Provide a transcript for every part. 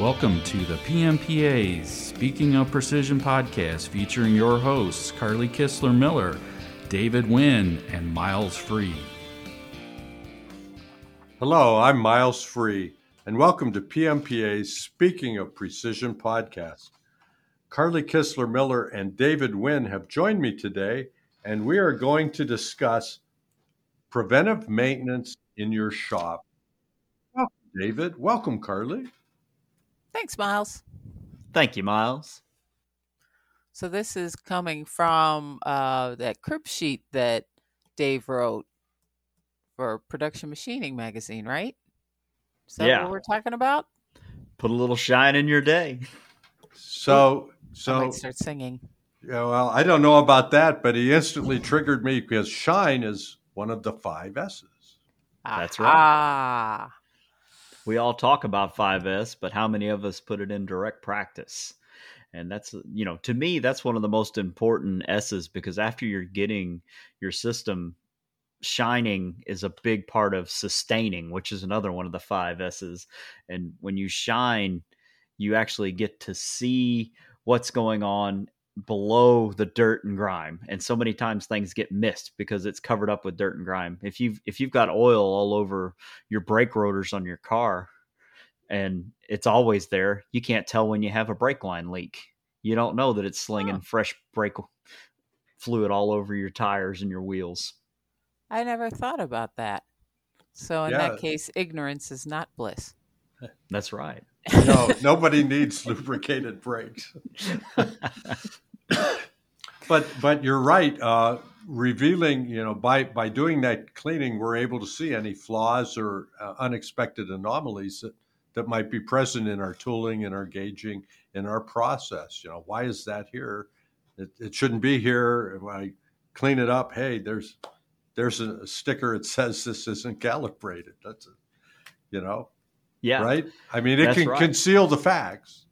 Welcome to the PMPA's Speaking of Precision podcast featuring your hosts, Carli Kistler Miller, David Wynn, and Miles Free. Hello, I'm Miles Free, and welcome to PMPA's Speaking of Precision podcast. Carli Kistler Miller and David Wynn have joined me today, and we are going to discuss preventive maintenance in your shop. Welcome, David. Welcome, Carli. Thanks, Miles. Thank you, Miles. So this is coming from uh, that crib sheet that Dave wrote for Production Machining magazine, right? Is that Yeah. what we're talking about? Put a little shine in your day. So, I so might start singing. yeah, well, I don't know about that, but he instantly triggered me because shine is one of the five S's. That's right. Ah, We all talk about 5S, but how many of us put it in direct practice? And that's, you know, to me, that's one of the most important S's because after you're getting your system shining is a big part of sustaining, which is another one of the five S's. And when you shine, you actually get to see what's going on below the dirt and grime and so many times things get missed because it's covered up with dirt and grime if you've if you've got oil all over your brake rotors on your car and it's always there you can't tell when you have a brake line leak you don't know that it's slinging Huh. fresh brake fluid all over your tires and your wheels I never thought about that. So in Yeah. that case, ignorance is not bliss. that's right No, nobody needs lubricated brakes. But but you're right. Uh, revealing, you know, by by doing that cleaning, we're able to see any flaws or uh, unexpected anomalies that that might be present in our tooling, in our gauging, in our process. You know, why is that here? It, it shouldn't be here. When I clean it up, hey, there's there's a sticker that says this isn't calibrated. That's a, you know, yeah right? I mean, it That's can right. conceal the facts.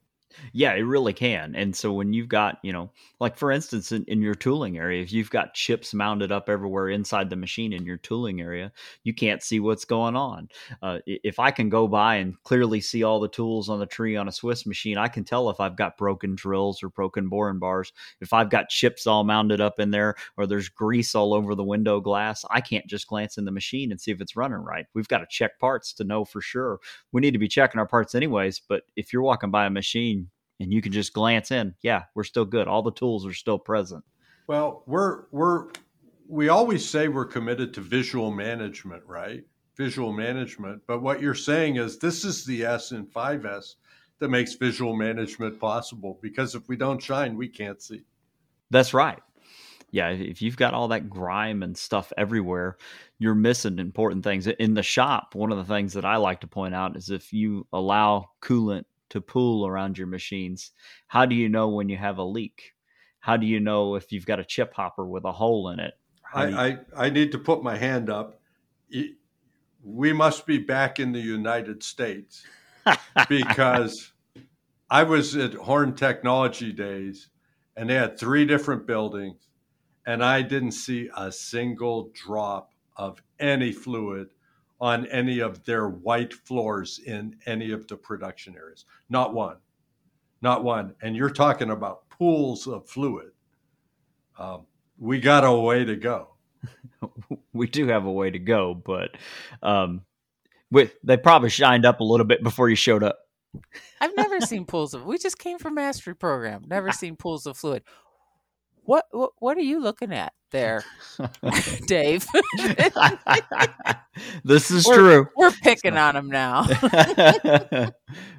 Yeah, it really can. And so when you've got, you know, like for instance, in, in your tooling area, if you've got chips mounted up everywhere inside the machine in your tooling area, you can't see what's going on. Uh, if I can go by and clearly see all the tools on the tree on a Swiss machine, I can tell if I've got broken drills or broken boring bars. If I've got chips all mounted up in there or there's grease all over the window glass, I can't just glance in the machine and see if it's running right. We've got to check parts to know for sure we need to be checking our parts anyways. But if you're walking by a machine and you can just glance in, yeah, we're still good. All the tools are still present. Well, we're we're we always say we're committed to visual management, right? Visual management. But what you're saying is this is the S in 5S that makes visual management possible because if we don't shine, we can't see. That's right. Yeah, if- if you've got all that grime and stuff everywhere, you're missing important things. In the shop, one of the things that I like to point out is if you allow coolant to pool around your machines, how do you know when you have a leak? How do you know if you've got a chip hopper with a hole in it? Do you- I, I, I need to put my hand up. We must be back in the United States because I was at Horn Technology Days and they had three different buildings and I didn't see a single drop of any fluid on any of their white floors in any of the production areas. Not one. Not one. And you're talking about pools of fluid. Um, we got a way to go. we do have a way to go, but um, we, they probably shined up a little bit before you showed up. I've never seen pools of. We just came from mastery program. Never seen pools of fluid. What what, what are you looking at there, Dave? this is We're- true. We're picking on him now.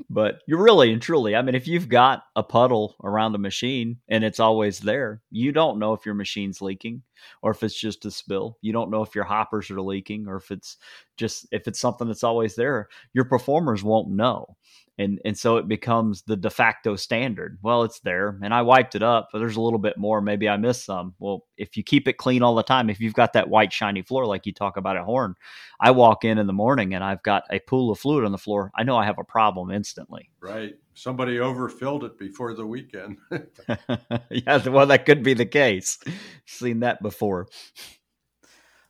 but you're really and truly, I mean, if you've got a puddle around a machine and it's always there, you don't know if your machine's leaking or if it's just a spill. You don't know if your hoppers are leaking or if it's just if it's something that's always there. Your performers won't know. And and so it becomes the de facto standard. Well, it's there and I wiped it up, but there's a little bit more. Maybe I missed some. Well, if you keep it clean all the time, if you've got that white shiny floor like you talk about at Horn, I walk in in the morning and I've got a pool of fluid on the floor. I know I have a problem instantly. Right. Somebody overfilled it before the weekend. yeah, well, that could be the case. Seen that before.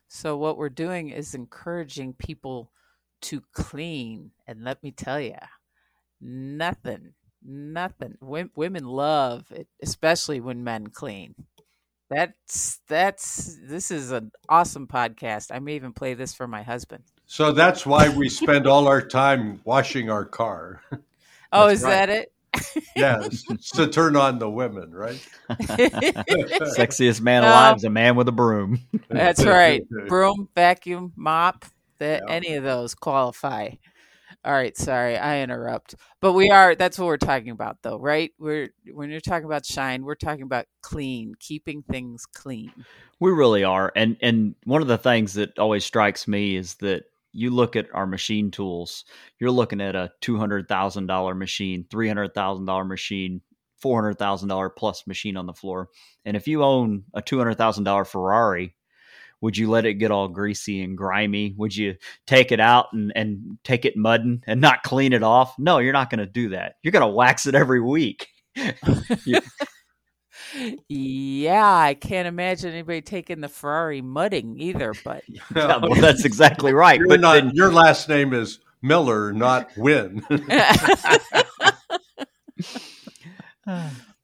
So what we're doing is encouraging people to clean, and let me tell you, nothing, nothing. women love it, especially when men clean. That's that's this is an awesome podcast. I may even play this for my husband. So that's why we spend all our time washing our car. Oh, is right. that it? yes, to turn on the women, right? Sexiest man alive is a man with a broom. That's right. Broom, vacuum, mop, that yeah. any of those qualify. All right, sorry, I interrupt. But we are that's what we're talking about though, right? We're when you're talking about shine, we're talking about clean, keeping things clean. We really are. And and one of the things that always strikes me is that you look at our machine tools, you're looking at a $200,000 machine, $300,000 machine, $400,000 plus machine on the floor. And if you own a $200,000 Ferrari, would you let it get all greasy and grimy? Would you take it out and, and take it mudding and not clean it off? No, you're not going to do that. You're going to wax it every week. yeah, I can't imagine anybody taking the Ferrari mudding either. But yeah, well, that's exactly right. You're but not, then, your last name is Miller, not Wynn.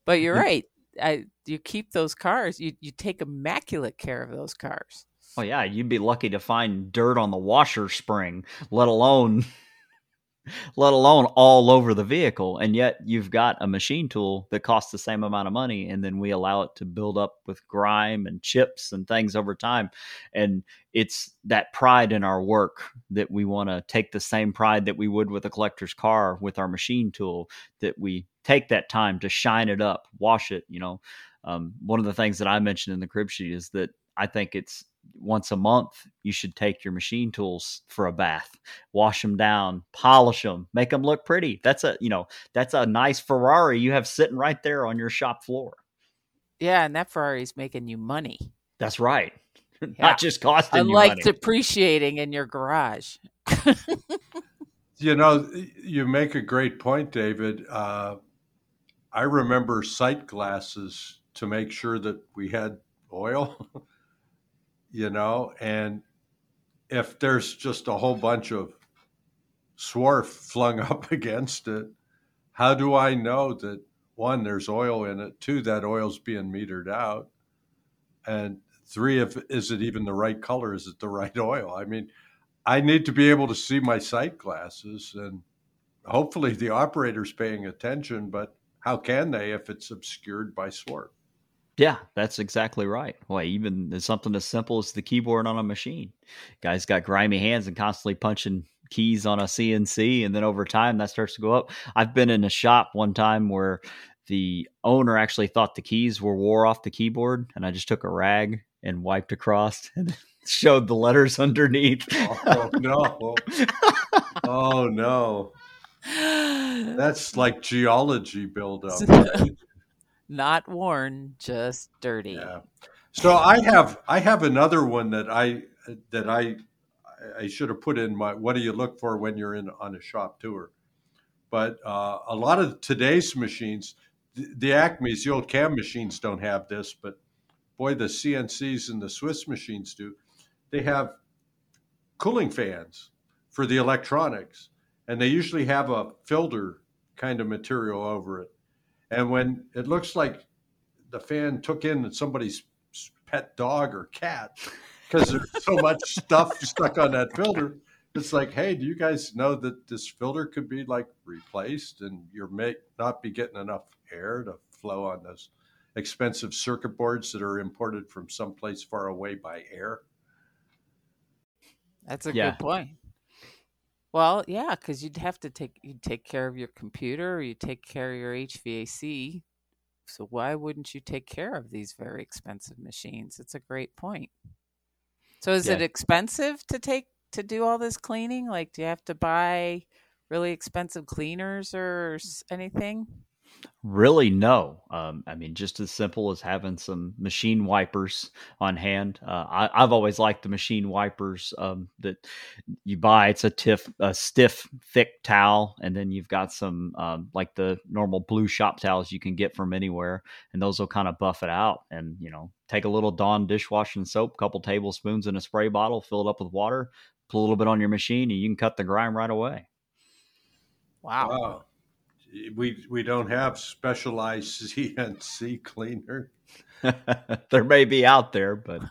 but you're right. I, you keep those cars. You you take immaculate care of those cars. Oh yeah, you'd be lucky to find dirt on the washer spring, let alone let alone all over the vehicle. And yet you've got a machine tool that costs the same amount of money. And then we allow it to build up with grime and chips and things over time. And it's that pride in our work that we want to take the same pride that we would with a collector's car with our machine tool, that we take that time to shine it up, wash it. You know, um, one of the things that I mentioned in the crib sheet is that I think it's once a month you should take your machine tools for a bath. Wash them down polish them make them look pretty. That's a you know that's a nice ferrari you have sitting right there on your shop floor. Yeah and that ferrari's making you money. That's right. Yeah. not just costing unlike money. depreciating in your garage. You know you make a great point david. Uh, i remember sight glasses to make sure that we had oil you know, and if there's just a whole bunch of swarf flung up against it, how do I know that one, there's oil in it, two, that oil's being metered out, and three, if is it even the right color? Is it the right oil? I mean, I need to be able to see my sight glasses, and hopefully the operator's paying attention, but how can they if it's obscured by swarf? Yeah, that's exactly right. Well, even something as simple as the keyboard on a machine. Guys got grimy hands and constantly punching keys on a CNC, and then over time that starts to go up. I've been in a shop one time where the owner actually thought the keys were wore off the keyboard, and I just took a rag and wiped across and showed the letters underneath. oh no! oh no! That's like geology buildup. Not worn, just dirty. Yeah. So I have I have another one that I that I I should have put in my what do you look for when you're in on a shop tour. But uh, a lot of today's machines, the, the Acme's, the old cam machines don't have this, but boy, the CNCs and the Swiss machines do. They have cooling fans for the electronics, and they usually have a filter kind of material over it. And when it looks like the fan took in somebody's pet dog or cat because there's so much stuff stuck on that filter, it's like, hey, do you guys know that this filter could be like replaced and you're may not be getting enough air to flow on those expensive circuit boards that are imported from someplace far away by air? That's a yeah. good point. Well, yeah, because you'd have to take you take care of your computer, you take care of your HVAC. So why wouldn't you take care of these very expensive machines? It's a great point. So is yeah. it expensive to take to do all this cleaning? Like, do you have to buy really expensive cleaners or anything? Really, no. Um, I mean, just as simple as having some machine wipers on hand. Uh, I, have always liked the machine wipers um, that you buy. It's a tiff, a stiff, thick towel, and then you've got some um, like the normal blue shop towels you can get from anywhere, and those will kind of buff it out. And you know, take a little Dawn dishwashing soap, couple tablespoons in a spray bottle, fill it up with water, put a little bit on your machine, and you can cut the grime right away. Wow. wow. We we don't have specialized CNC cleaner. there may be out there, but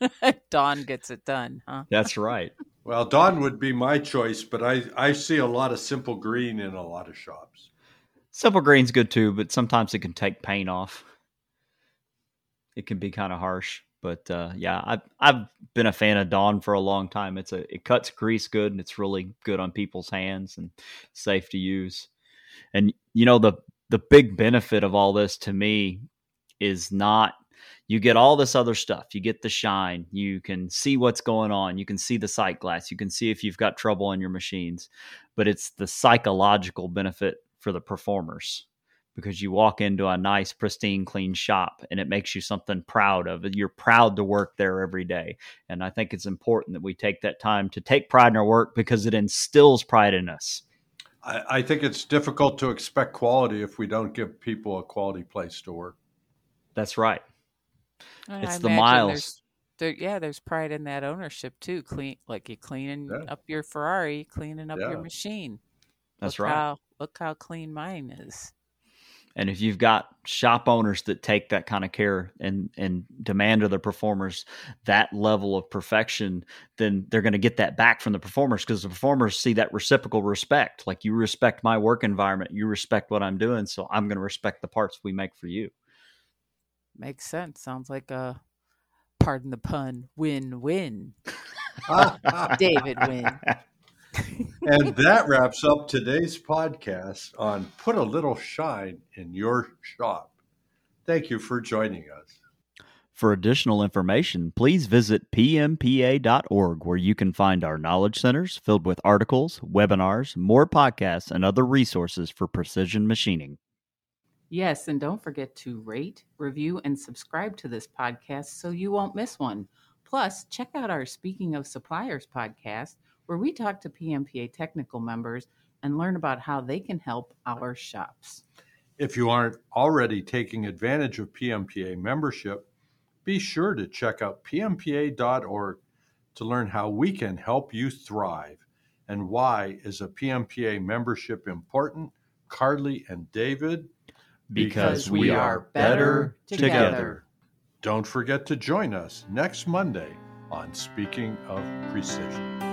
Dawn gets it done, huh? that's right. Well, Dawn would be my choice, but I, I see a lot of simple green in a lot of shops. Simple green's good too, but sometimes it can take paint off. It can be kind of harsh, but uh, yeah, I've I've been a fan of Dawn for a long time. It's a it cuts grease good and it's really good on people's hands and safe to use. And you know the the big benefit of all this to me is not you get all this other stuff. You get the shine. You can see what's going on. You can see the sight glass. You can see if you've got trouble on your machines. But it's the psychological benefit for the performers because you walk into a nice, pristine, clean shop and it makes you something proud of. You're proud to work there every day. And I think it's important that we take that time to take pride in our work because it instills pride in us. I, I think it's difficult to expect quality if we don't give people a quality place to work. That's right. And It's I the miles. there's- There, yeah, there's pride in that ownership too. Clean, like you're cleaning Yeah. up your Ferrari, cleaning up Yeah. your machine. That's look right. How, look how clean mine is. And if you've got shop owners that take that kind of care and and demand of the performers that level of perfection, then they're going to get that back from the performers because the performers see that reciprocal respect. Like you respect my work environment, you respect what I'm doing, so I'm going to respect the parts we make for you. Makes sense. Sounds like a, pardon the pun, win-win. Ah, David Wynn. And that wraps up today's podcast on Put a Little Shine in Your Shop. Thank you for joining us. For additional information, please visit pmpa.org, where you can find our knowledge centers filled with articles, webinars, more podcasts, and other resources for precision machining. Yes, and don't forget to rate, review, and subscribe to this podcast so you won't miss one. Plus, check out our Speaking of Suppliers podcast, where we talk to PMPA technical members and learn about how they can help our shops. If you aren't already taking advantage of PMPA membership, be sure to check out pmpa.org to learn how we can help you thrive and why is a PMPA membership important. Carli and David, Because we are better together. Don't forget to join us next Monday on Speaking of Precision.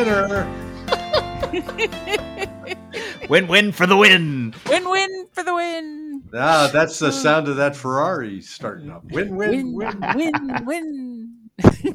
Winner! Win win for the win! Win-win for the win. Ah, that's the sound of that Ferrari starting up. Win, win, Win, win. win, win.